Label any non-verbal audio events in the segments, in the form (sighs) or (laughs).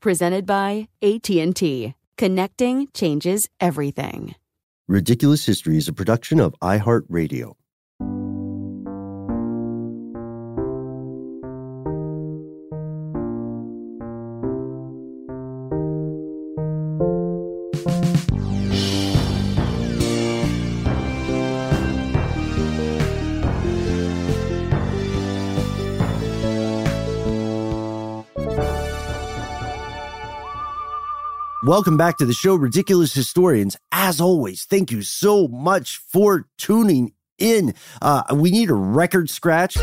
Presented by AT&T. Connecting changes everything. Ridiculous History is a production of iHeartRadio. Welcome back to the show, Ridiculous Historians. As always, thank you so much for tuning in. Uh, we need a record scratch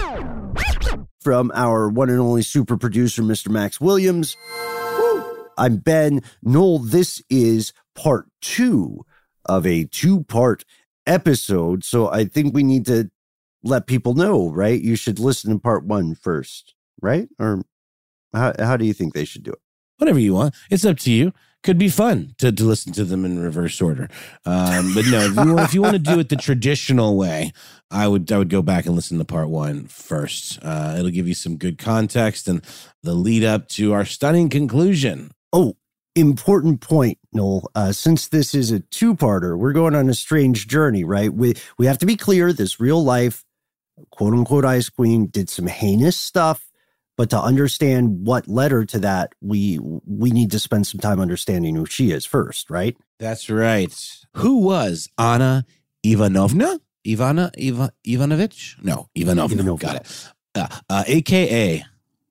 from our one and only super producer, Mr. Max Williams. I'm Ben Noel. This is part two of a two part episode. So I think we need to let people know, right? You should listen to part one first, right? Or how, how do you think they should do it? Whatever you want. It's up to you could be fun to, to listen to them in reverse order. Um, but no, if you, want, if you want to do it the traditional way, I would I would go back and listen to part one first. Uh, it'll give you some good context and the lead up to our stunning conclusion. Oh, important point, Noel. Uh, since this is a two-parter, we're going on a strange journey, right? We we have to be clear. This real life, quote unquote, ice queen did some heinous stuff but to understand what led her to that we we need to spend some time understanding who she is first right? That's right. Who was anna ivanovna? Ivana Iva, ivanovich? No ivanovna, ivanovna. got it. Uh, uh, aka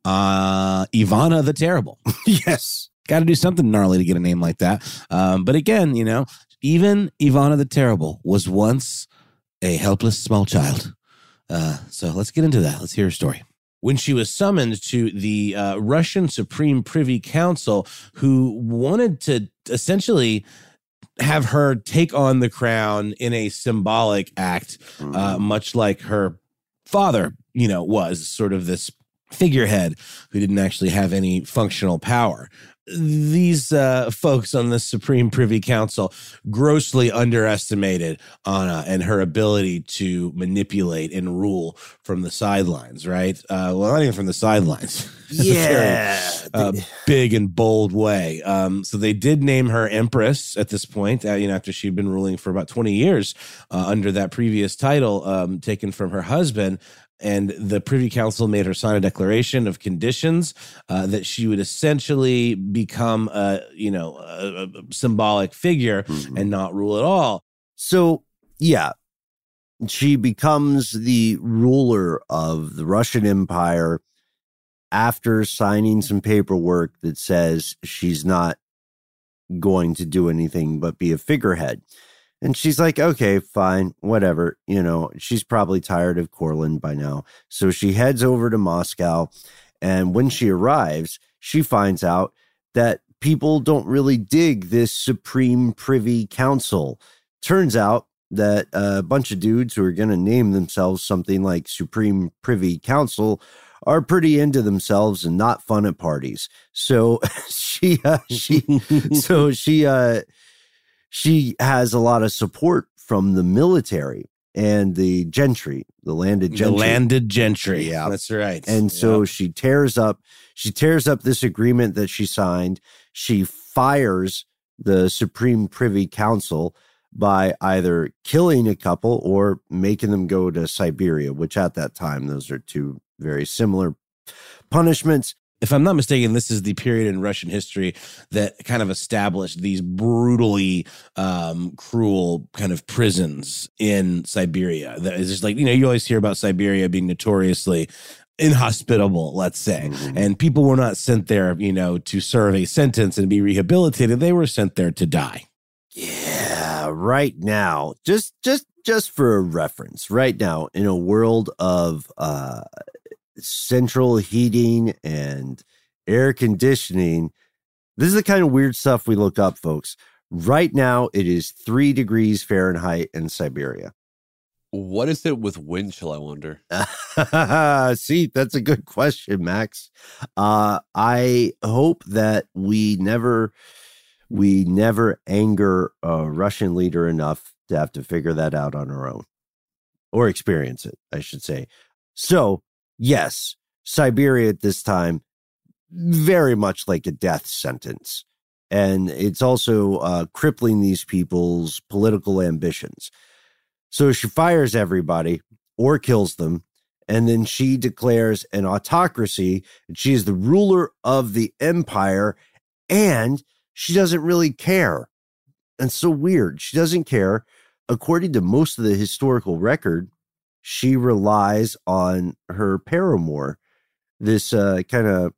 uh, ivana the terrible. (laughs) Yes. Got to do something gnarly to get a name like that. Um, but again you know even ivana the terrible was once a helpless small child. Uh, so let's get into that. Let's hear her story when she was summoned to the uh, Russian Supreme Privy Council, who wanted to essentially have her take on the crown in a symbolic act, uh, mm-hmm. much like her father, you know, was sort of this figurehead who didn't actually have any functional power these uh, folks on the Supreme Privy Council grossly underestimated Anna and her ability to manipulate and rule from the sidelines, right? Uh, well, not even from the sidelines. (laughs) Yeah. very, uh, big and bold way. Um, so they did name her Empress at this point, uh, you know, after she'd been ruling for about 20 years uh, under that previous title um, taken from her husband and the Privy Council made her sign a declaration of conditions uh, that she would essentially become a you know a, a symbolic figure mm-hmm. and not rule at all. So yeah, she becomes the ruler of the Russian Empire after signing some paperwork that says she's not going to do anything but be a figurehead. And she's like, okay, fine, whatever. You know, she's probably tired of Courland by now. So she heads over to Moscow. And when she arrives, she finds out that people don't really dig this Supreme Privy Council. Turns out that a bunch of dudes who are going to name themselves something like Supreme Privy Council are pretty into themselves and not fun at parties. So (laughs) she uh, she (laughs) so she uh she has a lot of support from the military and the gentry, the landed gentry. The landed gentry. Yeah. That's right. And so Yep. she tears up she tears up this agreement that she signed. She fires the Supreme Privy Council by either killing a couple or making them go to Siberia, which at that time those are two very similar punishments. If I'm not mistaken, this is the period in Russian history that kind of established these brutally um, cruel kind of prisons in Siberia. That is just like, you know, you always hear about Siberia being notoriously inhospitable, let's say. Mhm. And people were not sent there, you know, to serve a sentence and be rehabilitated. They were sent there to die. Yeah, right now, just just just for a reference, right now in a world of uh central heating and air conditioning, this is the kind of weird stuff we look up, folks. Right now, it is three degrees Fahrenheit in Siberia. What is it with wind chill? I wonder. (laughs) See, that's a good question, Max. Uh, I hope that we never, we never anger a Russian leader enough to have to figure that out on our own, or experience it, I should say. So, yes, Siberia at this time, very much like a death sentence, and it's also uh, crippling these people's political ambitions. So she fires everybody or kills them. And then she declares an autocracy. And she is the ruler of the empire. And she doesn't really care. And so weird. She doesn't care. According to most of the historical record, she relies on her paramour, this uh, kind of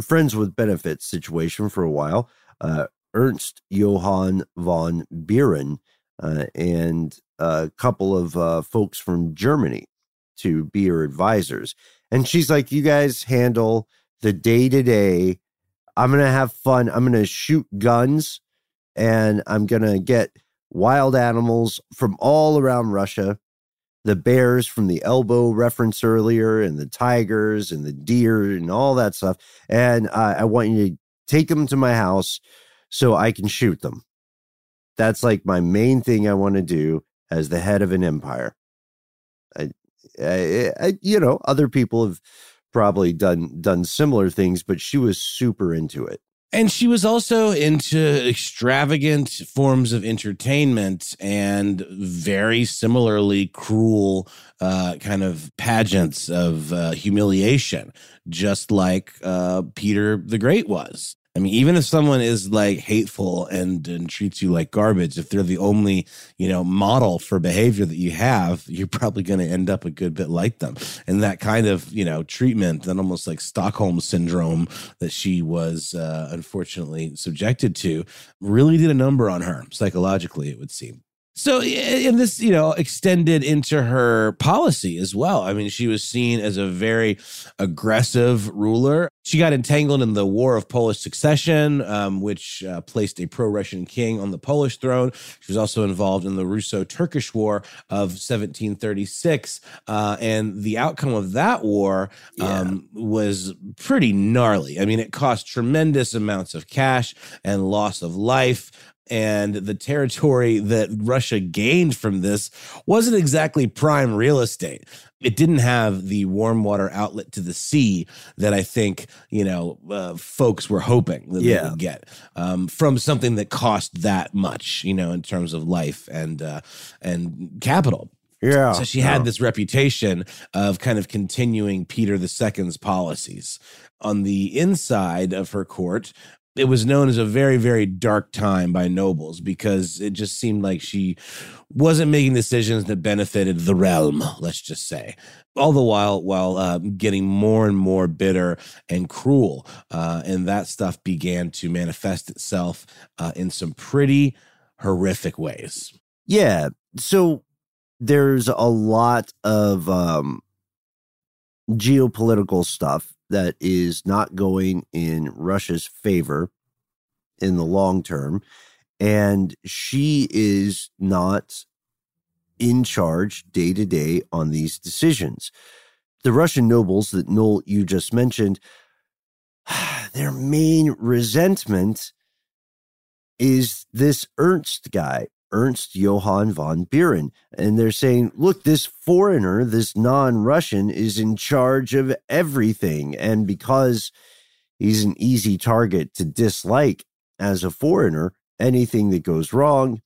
friends with benefits situation for a while, uh, Ernst Johann von Buren, uh, and a couple of uh, folks from Germany to be her advisors. And she's like, You guys handle the day to day. I'm going to have fun. I'm going to shoot guns and I'm going to get wild animals from all around Russia. The bears from the elbow reference earlier, and the tigers and the deer and all that stuff. And uh, I want you to take them to my house so I can shoot them. That's like my main thing I want to do as the head of an empire. I, I, I, you know, other people have probably done done similar things, but she was super into it. And she was also into extravagant forms of entertainment and very similarly cruel uh, kind of pageants of uh, humiliation, just like uh, Peter the Great was. I mean, even if someone is like hateful and, and treats you like garbage, if they're the only, you know, model for behavior that you have, you're probably going to end up a good bit like them. And that kind of, you know, treatment, that almost like Stockholm syndrome that she was uh, unfortunately subjected to, really did a number on her psychologically, it would seem. So, and this, you know, extended into her policy as well. I mean, she was seen as a very aggressive ruler. She got entangled in the War of Polish Succession, um, which uh, placed a pro Russian king on the Polish throne. She was also involved in the Russo Turkish War of 1736. Uh, and the outcome of that war um, was pretty gnarly. I mean, it cost tremendous amounts of cash and loss of life and the territory that Russia gained from this wasn't exactly prime real estate. It didn't have the warm water outlet to the sea that I think you know uh, folks were hoping that they would get um, from something that cost that much, you know, in terms of life and uh, and capital. Yeah. So she had this reputation of kind of continuing Peter II's policies. On the inside of her court, it was known as a very, very dark time by nobles because it just seemed like she wasn't making decisions that benefited the realm, let's just say. All the while, while uh, getting more and more bitter and cruel. Uh, and that stuff began to manifest itself uh, in some pretty horrific ways. Yeah. So there's a lot of um, geopolitical stuff that is not going in Russia's favor in the long term. And she is not in charge day to day on these decisions. The Russian nobles that Noel you just mentioned, (sighs) their main resentment is this Ernst guy, Ernst Johann von Buren. And they're saying, look, this foreigner, this non Russian, is in charge of everything. And because he's an easy target to dislike as a foreigner, anything that goes wrong,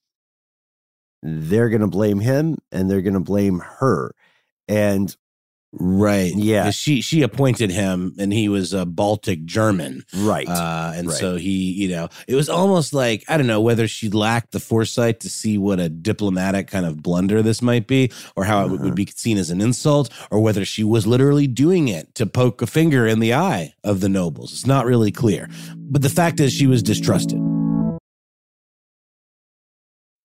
they're going to blame him and they're going to blame her. And Right. Yeah. She she appointed him and he was a Baltic German. right. Uh, and Right. so he, you know, it was almost like, I don't know whether she lacked the foresight to see what a diplomatic kind of blunder this might be or how it would- Uh-huh. would be seen as an insult or whether she was literally doing it to poke a finger in the eye of the nobles. It's not really clear. But the fact is, she was distrusted.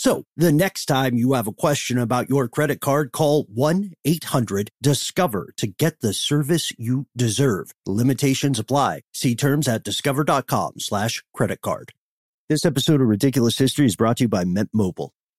So the next time you have a question about your credit card, call 1 800 Discover to get the service you deserve. Limitations apply. See terms at discover.com slash credit card. This episode of Ridiculous History is brought to you by Mint Mobile.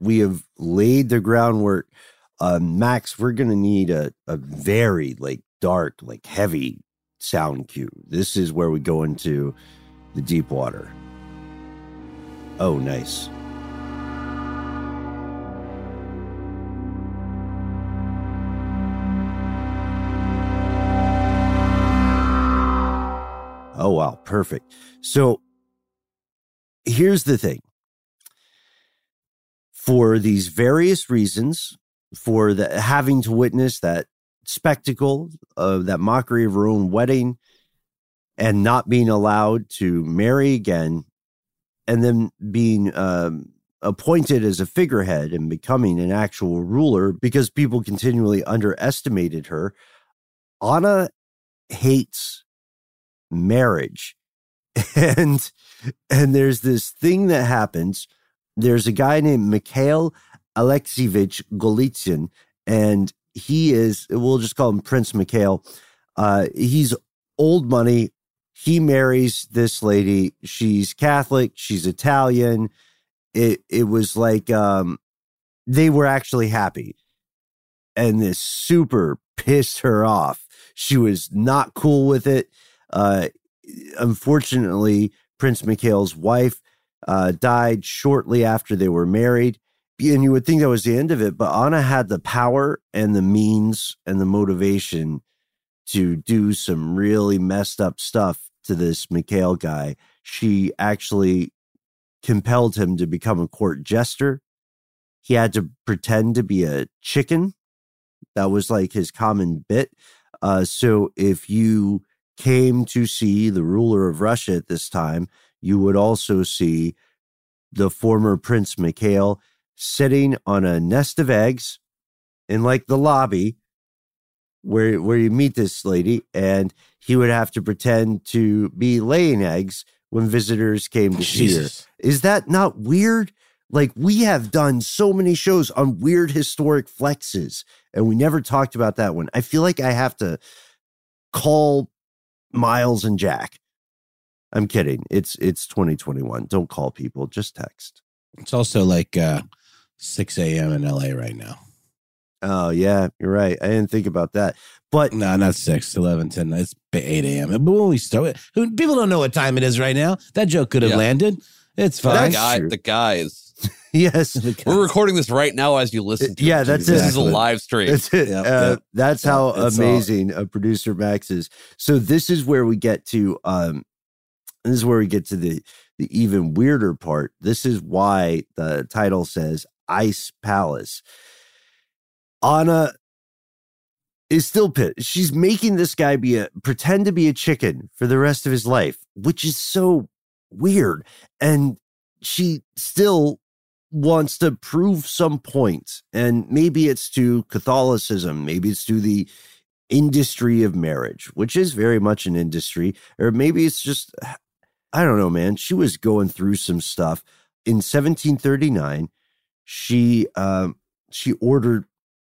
we have laid the groundwork. Uh, Max, we're going to need a, a very like dark, like heavy sound cue. This is where we go into the deep water. Oh, nice. Oh, wow. Perfect. So here's the thing for these various reasons, for the having to witness that spectacle of that mockery of her own wedding and not being allowed to marry again, and then being um, appointed as a figurehead and becoming an actual ruler because people continually underestimated her. Anna hates marriage. (laughs) And and there's this thing that happens. There's a guy named Mikhail Alexievich Golitsyn, and he is, we'll just call him Prince Mikhail. Uh, he's old money. He marries this lady. She's Catholic. She's Italian. It it was like um, they were actually happy, and this super pissed her off. She was not cool with it. Uh, unfortunately, Prince Mikhail's wife uh, died shortly after they were married. And you would think that was the end of it, but Anna had the power and the means and the motivation to do some really messed up stuff to this Mikhail guy. She actually compelled him to become a court jester. He had to pretend to be a chicken. That was like his common bit. Uh, so if you came to see the ruler of Russia at this time, you would also see the former Prince Mikhail sitting on a nest of eggs in like the lobby where where you meet this lady and he would have to pretend to be laying eggs when visitors came to see her. Is that not weird? Like we have done so many shows on weird historic flexes and we never talked about that one. I feel like I have to call Miles and Jack. I'm kidding. It's it's 2021. Don't call people, just text. It's also like uh, 6 a.m. in LA right now. Oh yeah, you're right. I didn't think about that. But No, not 6, 11, 10. It's 8 a.m. But when we start, people don't know what time it is right now. That joke could have Yeah. landed. It's The fine. That's guy, true. the guy is. (laughs) yes, (laughs) We're recording this right now as you listen to it. Yeah, it. that's This it. is a live stream. That's it. Yep, uh, yep. That's Yep, how it's all- amazing a producer Max is. So this is where we get to um this is where we get to the the even weirder part. This is why the title says Ice Palace. Anna is still pissed. She's making this guy be a pretend to be a chicken for the rest of his life, which is so weird. And she still wants to prove some point. And maybe it's to Catholicism, maybe it's to the industry of marriage, which is very much an industry, or maybe it's just, I don't know, man. She was going through some stuff. In 1739, she um, she ordered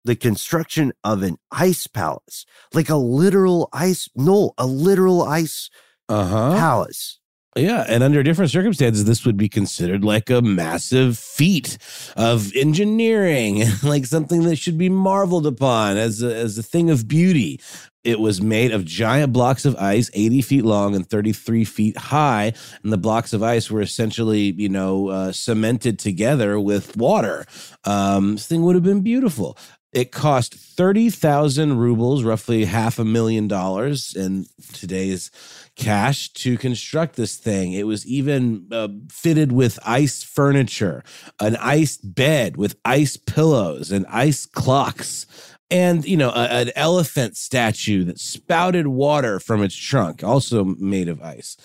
the construction of an ice palace, like a literal ice, no, a literal ice Uh huh. palace. Yeah, and under different circumstances, this would be considered like a massive feat of engineering, (laughs) like something that should be marveled upon as a, as a thing of beauty. It was made of giant blocks of ice, 80 feet long and 33 feet high. And the blocks of ice were essentially, you know, uh, cemented together with water. Um, this thing would have been beautiful. It cost 30,000 rubles, roughly half a million dollars in today's cash to construct this thing. It was even uh, fitted with ice furniture, an ice bed with ice pillows and ice clocks. And, you know, a- an elephant statue that spouted water from its trunk, also made of ice.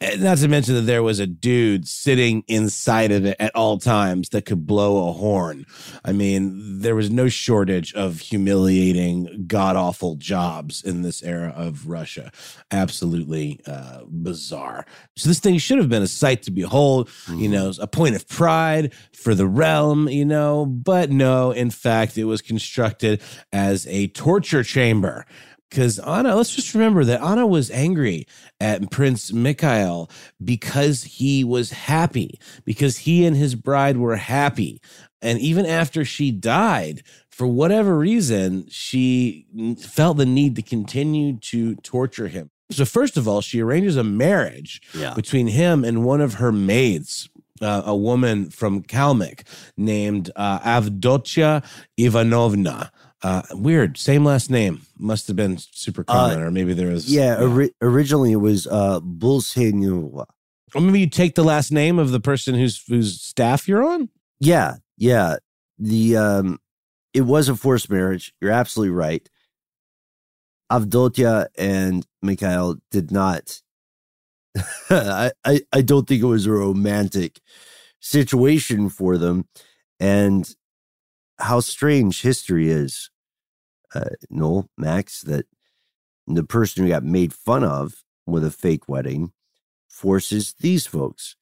And Not to mention that there was a dude sitting inside of it at all times that could blow a horn. I mean, there was no shortage of humiliating, god awful jobs in this era of Russia. Absolutely uh, bizarre. So, this thing should have been a sight to behold, you know, a point of pride for the realm, you know, but no, in fact, it was constructed as a torture chamber. Because Anna, let's just remember that Anna was angry at Prince Mikhail because he was happy, because he and his bride were happy. And even after she died, for whatever reason, she felt the need to continue to torture him. So, first of all, she arranges a marriage Yeah. between him and one of her maids, uh, a woman from Kalmyk named uh, Avdotia Ivanovna. Uh, weird, same last name. Must have been super common, or maybe there was Yeah, ori- originally it was uh Bulsenova. Or maybe you take the last name of the person whose whose staff you're on. Yeah, yeah. The um it was a forced marriage. You're absolutely right. Avdotya and Mikhail did not (laughs) I, I I don't think it was a romantic situation for them. And how strange history is, uh, Noel, Max, that the person who got made fun of with a fake wedding forces these folks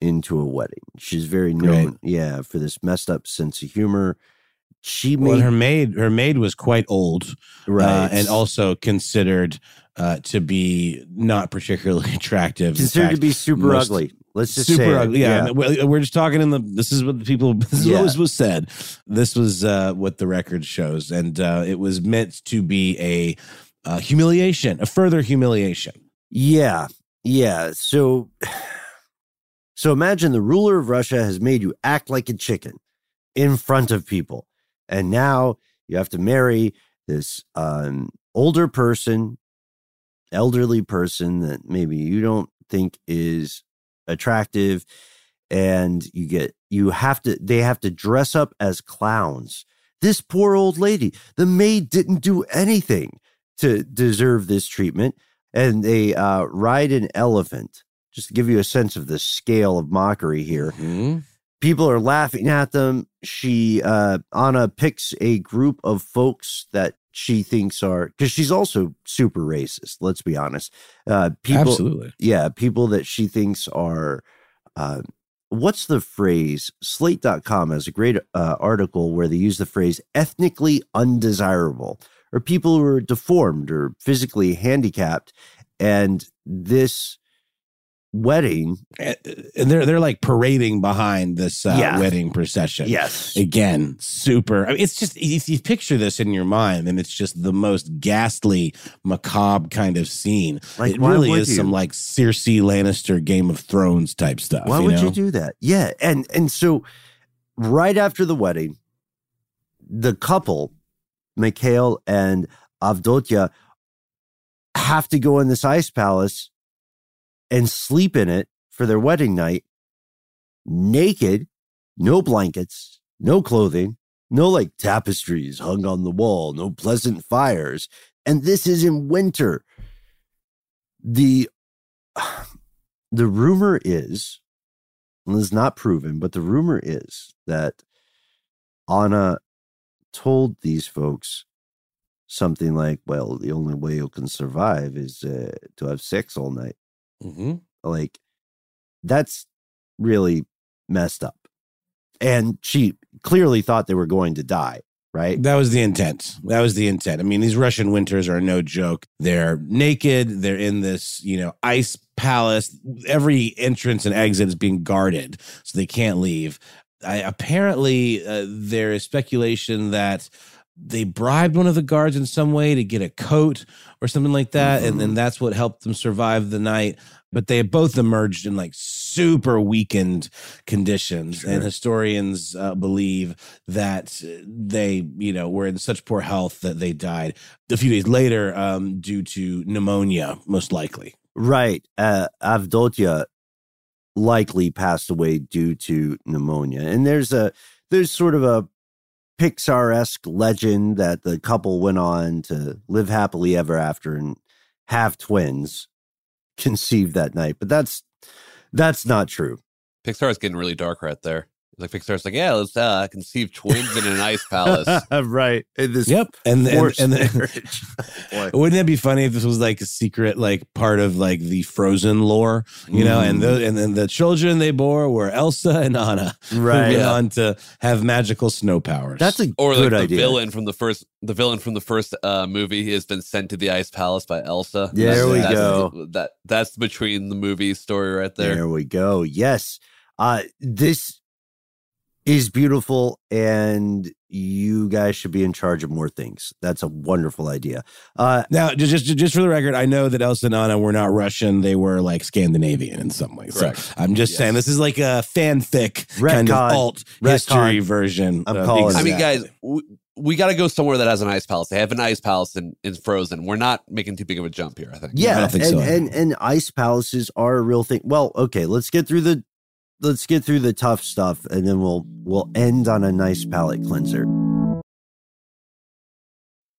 into a wedding. She's very known, Right. yeah, for this messed up sense of humor. She Well, made her maid her maid was quite old, right uh, and also considered uh, to be not particularly (laughs) attractive. Considered to be super most- ugly. Let's just super say ugly. Yeah, well, we're just talking in the. This is what the people. (laughs) This is Yeah. what was, was said. This was uh, what the record shows, and uh, it was meant to be a uh, humiliation, a further humiliation. Yeah, yeah. So, (sighs) so imagine the ruler of Russia has made you act like a chicken in front of people, and now you have to marry this um, older person, elderly person that maybe you don't think is attractive, and you get you have to they have to dress up as clowns. This poor old lady, the maid didn't do anything to deserve this treatment and they uh, ride an elephant. Just to give you a sense of the scale of mockery here. Mhm. People are laughing at them. She, uh, Anna picks a group of folks that she thinks are, because she's also super racist, let's be honest. Uh, people, Absolutely. yeah, people that she thinks are, uh, what's the phrase? Slate.com has a great uh, article where they use the phrase ethnically undesirable or people who are deformed or physically handicapped. And this wedding, And and they're they're like parading behind this uh, Yeah. wedding procession. yes, Again, super. I mean, it's just if you picture this in your mind, and it's just the most ghastly, macabre kind of scene. Like, it really is you? some like Cersei Lannister Game of Thrones type stuff. why you would know? you do that? Yeah, and and so right after the wedding, the couple, Mikhail and avdotya have to go in this ice palace and sleep in it for their wedding night, naked, no blankets, no clothing, no like tapestries hung on the wall, no pleasant fires, and this is in winter. The (sighs) the rumor is, and is not proven, but the rumor is that Anna told these folks something like, "Well, the only way you can survive is uh, to have sex all night." Mhm. Like, that's really messed up. And she clearly thought they were going to die, right? That was the intent. That was the intent. I mean, these Russian winters are no joke. They're naked. They're in this, you know, ice palace. Every entrance and exit is being guarded, so they can't leave. I, apparently, uh, there is speculation that they bribed one of the guards in some way to get a coat or something like that, and then that's what helped them survive the night. But they both emerged in like super weakened conditions, and historians uh, believe that they, you know, were in such poor health that they died a few days later um, due to pneumonia, most likely. Right. Uh, Avdotia likely passed away due to pneumonia. And there's a there's sort of a Pixar-esque legend that the couple went on to live happily ever after and have twins (laughs) conceived that night. But that's that's not true. Pixar's getting really dark right there. Like Pixar's like, yeah, let's uh, conceive twins in an ice palace. (laughs) right. In this Yep, and and, forced and, marriage. (laughs) (laughs) Boy. Wouldn't that be funny if this was like a secret, like part of like the Frozen lore, you know? And the and then the children they bore were Elsa and Anna, who Right. went Yeah. on to have magical snow powers. That's a Or like good the idea. villain from the first, the villain from the first uh, movie has been sent to the ice palace by Elsa. There That's- we that's- go. That that's between the movie story right there. There we go. Yes. Uh this is beautiful and you guys should be in charge of more things. That's a wonderful idea. Uh now just, just just for the record, I know that Elsa and Anna were not Russian; they were like Scandinavian in some ways. So I'm just Yes. saying this is like a fanfic kind of alt Retcon. history version. I'm of- calling it I mean, guys, we, we got to go somewhere that has an ice palace. They have an ice palace in, in Frozen. We're not making too big of a jump here. I think. Yeah, don't think and, so. and and ice palaces are a real thing. Well, okay, let's get through the let's get through the tough stuff, and then we'll we'll end on a nice palate cleanser.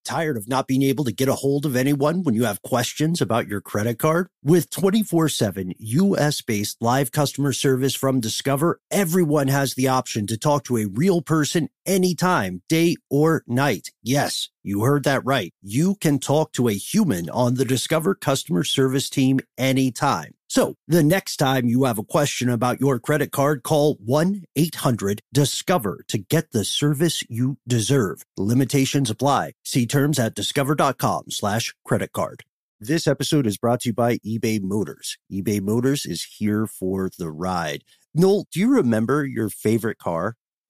Tired of not being able to get a hold of anyone when you have questions about your credit card? With 24 7 US based live customer service from Discover, everyone has the option to talk to a real person anytime, day or night. Yes, you heard that right. You can talk to a human on the Discover customer service team anytime. So the next time you have a question about your credit card, call 1 800 Discover to get the service you deserve. Limitations apply. See terms at discover.com slash credit card. This episode is brought to you by eBay Motors. eBay Motors is here for the ride. Noel, do you remember your favorite car?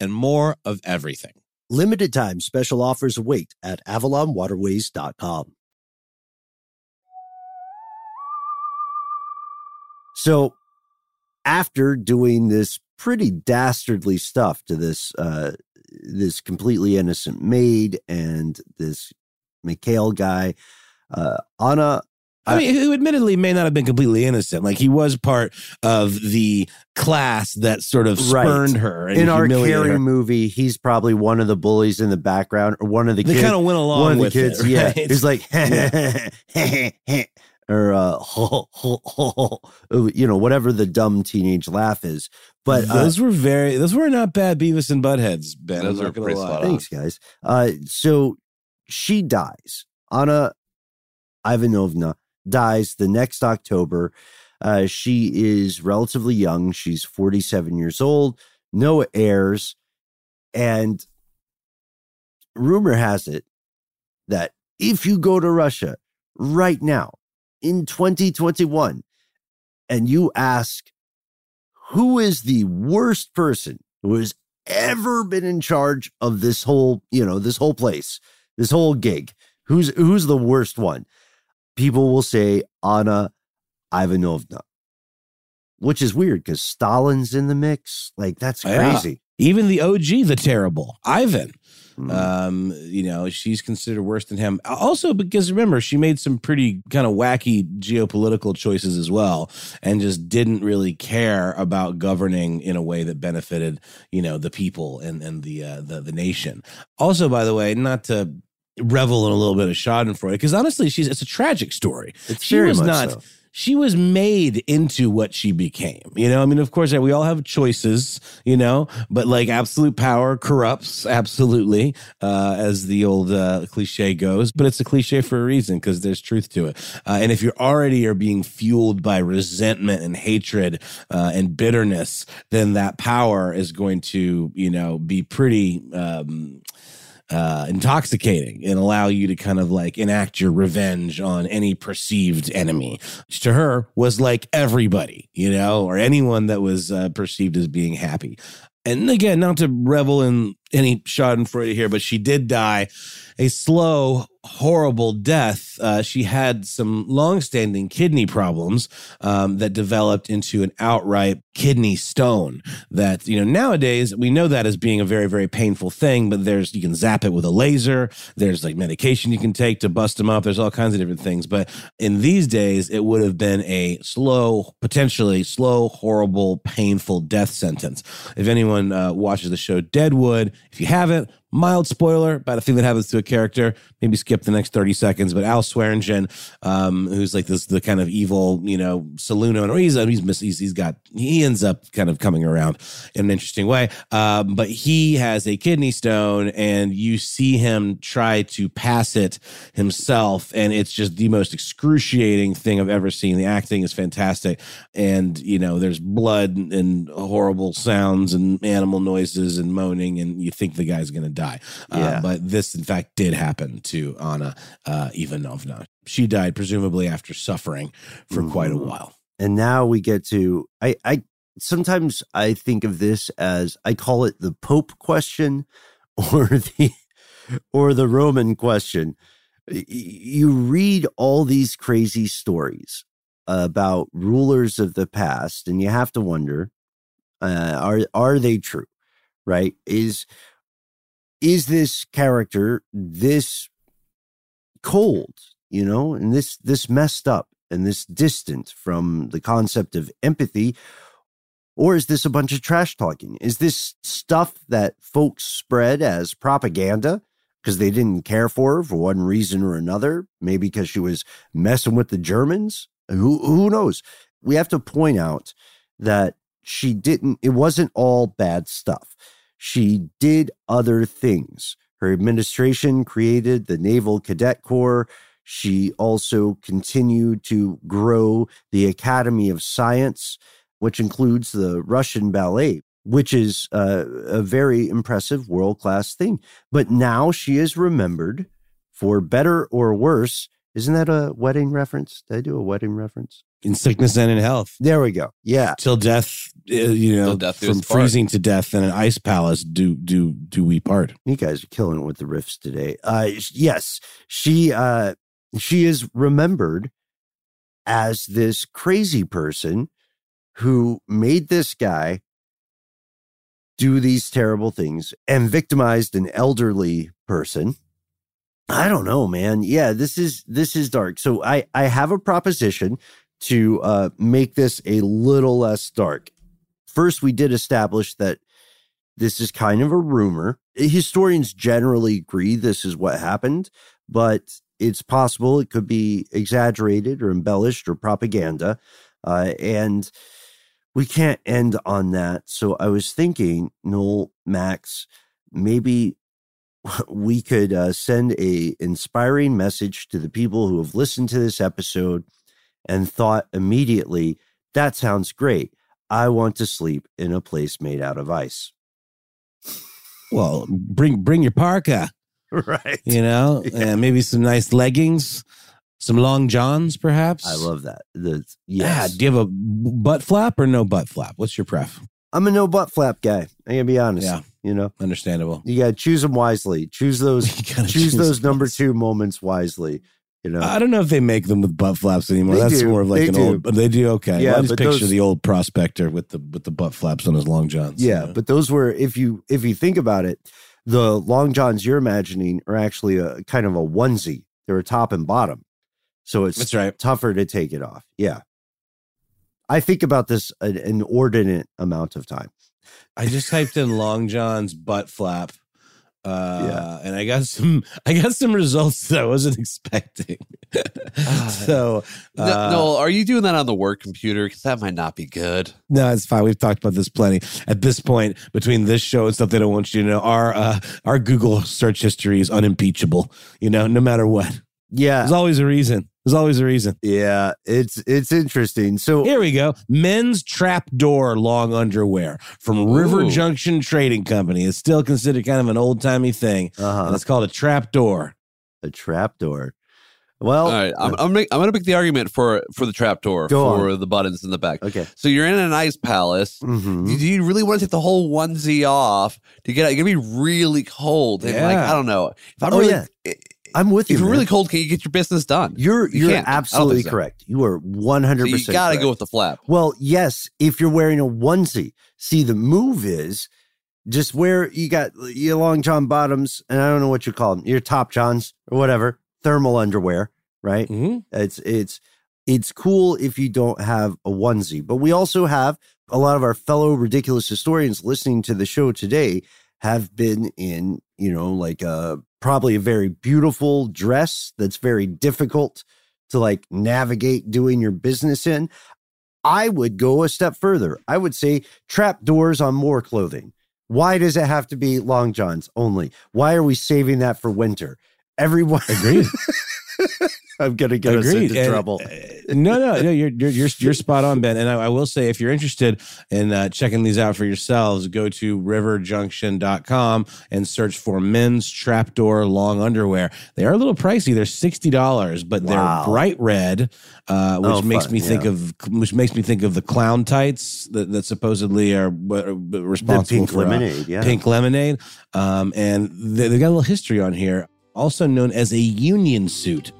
and more of everything. Limited time special offers wait at avalonwaterways.com. So, after doing this pretty dastardly stuff to this uh, this completely innocent maid and this Mikhail guy, uh, Anna I mean, who admittedly may not have been completely innocent. Like he was part of the class that sort of Right. spurned her and in our humiliated Carrie her. movie, he's probably one of the bullies in the background or one of the They kids. kind of went along one of the with kids, it. yeah. right? He's like, (laughs) or uh, (laughs) you know, whatever the dumb teenage laugh is. But uh, those were very, those were not bad Beavis and Buttheads, Ben. Those I'm are pretty spot on. thanks, guys. Uh, so she dies. Anna Ivanovna dies the next October. Uh, she is relatively young. She's 47 years old, no heirs. And rumor has it that if you go to Russia right now in 2021 and you ask who is the worst person who has ever been in charge of this whole, you know, this whole place, this whole gig, who's who's the worst one? People will say Anna Ivanovna, which is weird because Stalin's in the mix. Like that's Yeah. crazy. Even the OG, the terrible Ivan. Mm. Um, you know, she's considered worse than him. Also, because remember, she made some pretty kind of wacky geopolitical choices as well, and just didn't really care about governing in a way that benefited, you know, the people and and the uh, the the nation. Also, by the way, not to revel in a little bit of Schadenfreude, because honestly, she's it's a tragic story. It's she was not so. she was made into what she became. You know, I mean, of course, we all have choices, you know, but like absolute power corrupts, absolutely, uh, as the old uh, cliche goes. But it's a cliche for a reason because there's truth to it. Uh, and if you already are being fueled by resentment and hatred uh, and bitterness, then that power is going to, you know, be pretty. Um, uh, intoxicating and allow you to kind of like enact your revenge on any perceived enemy, which to her was like everybody, you know, or anyone that was uh, perceived as being happy. And again, not to revel in any Schadenfreude here, but she did die a slow, horrible death. Uh, she had some longstanding kidney problems um, that developed into an outright kidney stone. That you know nowadays we know that as being a very, very painful thing. But there's you can zap it with a laser. There's like medication you can take to bust them up. There's all kinds of different things. But in these days, it would have been a slow, potentially slow, horrible, painful death sentence. If anyone uh, watches the show Deadwood, if you haven't, mild spoiler about a thing that happens to a character. Maybe skip the next 30 seconds. But Al Swearingen, um, who's like this, the kind of evil, you know, saloon owner, he's, he's, he's, he's got, he ends up kind of coming around in an interesting way. Um, but he has a kidney stone and you see him try to pass it himself. And it's just the most excruciating thing I've ever seen. The acting is fantastic. And, you know, there's blood and horrible sounds and animal noises and moaning, and you think the guy's going to die. Uh, but this, in fact, did happen to Anna uh, Ivanovna. She died presumably after suffering for quite a Mhm. while. and now we get to I I sometimes I think of this as I call it the Pope question (laughs) or the or the Roman question. You read all these crazy stories about rulers of the past, and you have to wonder: uh, are are they true? Right? Is is this character this cold? You know, and this this messed up and this distant from the concept of empathy? Or is this a bunch of trash talking? Is this stuff that folks spread as propaganda because they didn't care for her for one reason or another? Maybe because she was messing with the Germans? Who, who knows? We have to point out that she didn't, it wasn't all bad stuff. She did other things. Her administration created the Naval Cadet Corps. She also continued to grow the Academy of Science, which includes the Russian Ballet, which is uh, a very impressive world class thing. But now she is remembered for better or worse. Isn't that a wedding reference? Did I do a wedding reference? In sickness and in health. There we go. Yeah. Till death, uh, you know, death from freezing to death in an ice palace, do do do we part? You guys are killing it with the riffs today. Uh, yes, she uh, she is remembered as this crazy person who made this guy do these terrible things and victimized an elderly person. I don't know, man. Yeah, this is this is dark. So I I have a proposition to uh, make this a little less dark. First, we did establish that this is kind of a rumor. Historians generally agree this is what happened, but it's possible it could be exaggerated or embellished or propaganda. Uh, and we can't end on that. So I was thinking, Noel, Max, maybe (laughs) we could uh, send a inspiring message to the people who have listened to this episode and thought immediately, that sounds great. I want to sleep in a place made out of ice. Well, bring bring your parka, (laughs) Right. you know, (laughs) and maybe some nice leggings. Some long johns, perhaps. I love that. The Yeah. Do you have a butt flap or no butt flap? What's your pref? I'm a no butt flap guy. I'm gonna be honest. Yeah. you know, Understandable. you gotta choose them wisely. Choose those. (laughs) Gotta choose those number two moments wisely. You know, I don't know if they make them with butt flaps anymore. They That's do. more of like They an do. old. They do okay. Yeah, Well, I just picture those- the old prospector with the with the butt flaps on his long johns. yeah, you know? but those were if you if you think about it, the long johns you're imagining are actually a kind of a onesie. They're a top and bottom, so it's that's right. tougher to take it off. Yeah, I think about this an inordinate amount of time. I just typed in long johns butt flap. Uh, Yeah. and I got some, (laughs) I got some results that I wasn't (laughs) expecting. (laughs) so, No, uh, no, are you doing that on the work computer? Because that might not be good. No, it's fine. We've talked about this plenty. At this point, between this show and stuff they don't want you to know, our uh, our Google search history is unimpeachable. You know, no matter what, Yeah, there's always a reason. There's always a reason. yeah, it's it's interesting. So Here we go. Men's trapdoor long underwear from River Junction Trading Company. It's still considered kind of an old timey thing. uh And it's called a trapdoor. a trap door. Well, All right, I'm I'm, make, I'm going to make the argument for for the trapdoor Go for the buttons in the back. okay. So you're in an ice palace. Mhm. Do you really want to take the whole onesie off to get out? You're gonna be really cold. And like I don't know. If I'm Oh, really, yeah. If I'm with you. you're man. really cold, can you get your business done? You're You you're can't. Absolutely so. correct. You are 100. So you got to go with the flap. Well, yes, if you're wearing a onesie. See, the move is just wear you got your long john bottoms, and I don't know what you call them, your top johns or whatever, thermal underwear, right? Mm-hmm. It's it's it's cool if you don't have a onesie, but we also have a lot of our fellow ridiculous historians listening to the show today have been in, you know, like a probably a very beautiful dress that's very difficult to like navigate doing your business in. I would go a step further. I would say trap doors on more clothing. Why does it have to be long johns only? Why are we saving that for winter? Everyone Agreed. (laughs) (laughs) I'm gonna get us into And, trouble. uh, no, no, no. You're you're you're, you're spot on, Ben. And I, I will say, if you're interested in uh, checking these out for yourselves, go to riverjunction.com and search for men's trapdoor long underwear. They are a little pricey. They're sixty dollars, but Wow. they're bright red, uh, which Oh, makes fun, me think yeah. of which makes me think of the clown tights that, that supposedly are what are The responsible pink for uh, lemonade, yeah. pink lemonade. Um, and they, they got a little history on here, also known as a union suit,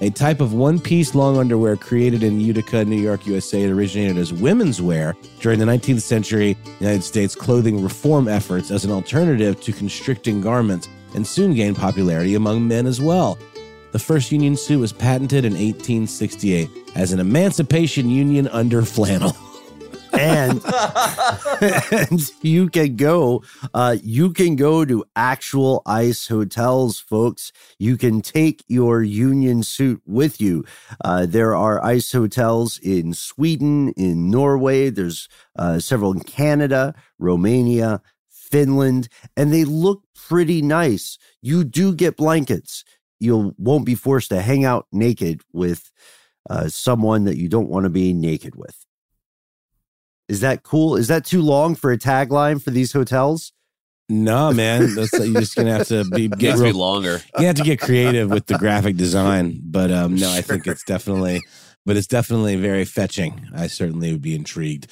a type of one piece long underwear created in Utica, New York, USA. It originated as women's wear during the 19th century United States clothing reform efforts as an alternative to constricting garments and soon gained popularity among men as well. The first union suit was patented in 1868 as an emancipation union under flannel. (laughs) and, (laughs) and you can go uh you can go to actual ice hotels folks. You can take your union suit with you. Uh there are ice hotels in sweden in norway. There's uh several in canada romania finland and they look pretty nice. You do get blankets. You won't be forced to hang out naked with uh, someone that you don't want to be naked with is that cool? Is that too long for a tagline for these hotels? No, man, that's you're just gonna have to be get has to be longer. you have to get creative with the graphic design. But um, no, I think it's definitely, but it's definitely very fetching. I certainly would be intrigued.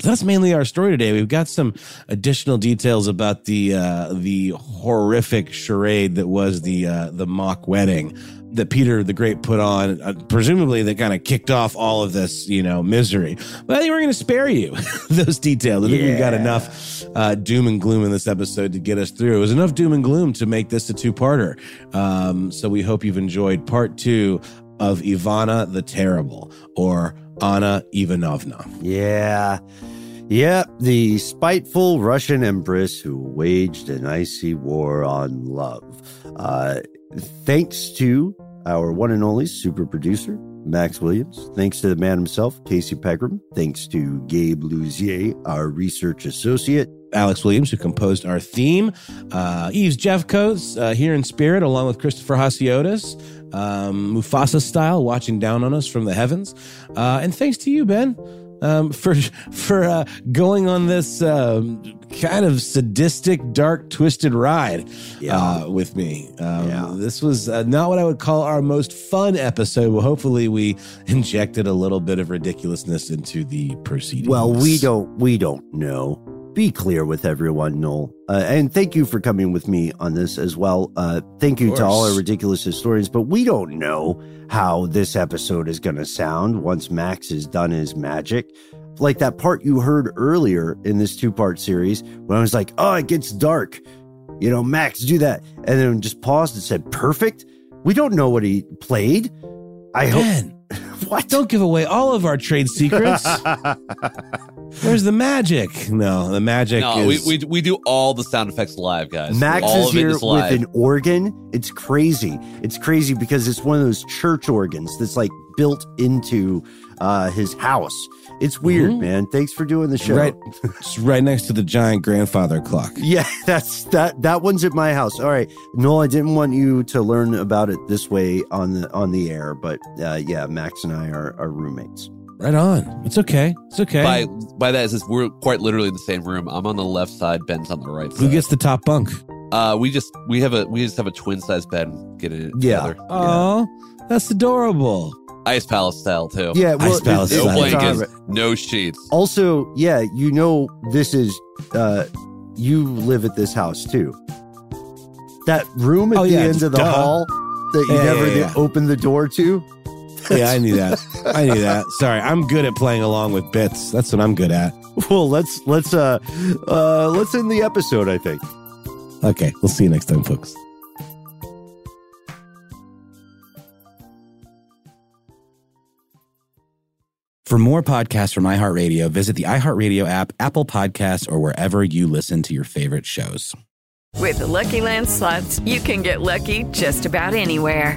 So that's mainly our story today. We've got some additional details about the uh, the horrific charade that was the uh, the mock wedding that Peter the Great put on, uh, presumably that kind of kicked off all of this, you know, misery. But I think we're going to spare you (laughs) those details. I think we've got enough uh, doom and gloom in this episode to get us through. It was enough doom and gloom to make this a two-parter. Um, so we hope you've enjoyed part two of Ivana the Terrible or Anna Ivanovna. Yeah. Yep, the spiteful Russian empress who waged an icy war on love. Uh, thanks to our one and only super producer, Max Williams. Thanks to the man himself, Casey Pegram. Thanks to Gabe Luzier, our research associate. Alex Williams, who composed our theme. Uh, Eves Jeff Coates uh, here in spirit, along with Christopher Hasiotis, um, Mufasa style, watching down on us from the heavens. Uh, and thanks to you, Ben. Um, for for uh, going on this um, kind of sadistic, dark, twisted ride uh, with me. Um, Yeah. This was uh, not what I would call our most fun episode. Well, hopefully, we (laughs) injected a little bit of ridiculousness into the proceedings. Well, we don't we don't know. Be clear with everyone, Noel. Uh, and thank you for coming with me on this as well. Uh, thank you to all our ridiculous historians, but we don't know how this episode is going to sound once Max has done his magic. Like that part you heard earlier in this two part series when I was like, oh, it gets dark. You know, Max, do that. And then just paused and said, perfect. We don't know what he played. I hope. Ben, (laughs) What? don't give away all of our trade secrets. (laughs) Where's the magic? No, the magic No, we, is. we we do all the sound effects live, guys. Max all is of it here is with an organ. It's crazy. It's crazy because it's one of those church organs that's like built into uh, his house. It's weird, Mhm. man. Thanks for doing the show. Right, it's right next to the giant grandfather clock. (laughs) Yeah, that's that. That one's at my house. All right, Noel. I didn't want you to learn about it this way on the on the air, but uh, yeah, Max and I are, are roommates. Right on. It's okay. It's okay. by by that is we're quite literally in the same room. I'm on the left side, Ben's on the right side. Who gets the top bunk? Uh, we just we have a we just have a twin size bed. and Get it Yeah. together. Oh, that's adorable. Ice Palace style too. Yeah, well, Ice Palace it- No Silent. it's all blankets, no sheets. Also, yeah, you know this is uh you live at this house too. That room at Oh, the yeah, end of the duh. hall that you Yeah, never yeah, did open the door to. Yeah, I knew that. (laughs) I knew that. Sorry, I'm good at playing along with bits. That's what I'm good at. Well, let's let's uh uh let's end the episode, I think. Okay, we'll see you next time, folks. For more podcasts from iHeartRadio, visit the iHeartRadio app, Apple Podcasts, or wherever you listen to your favorite shows. With the Lucky Land slots, you can get lucky just about anywhere.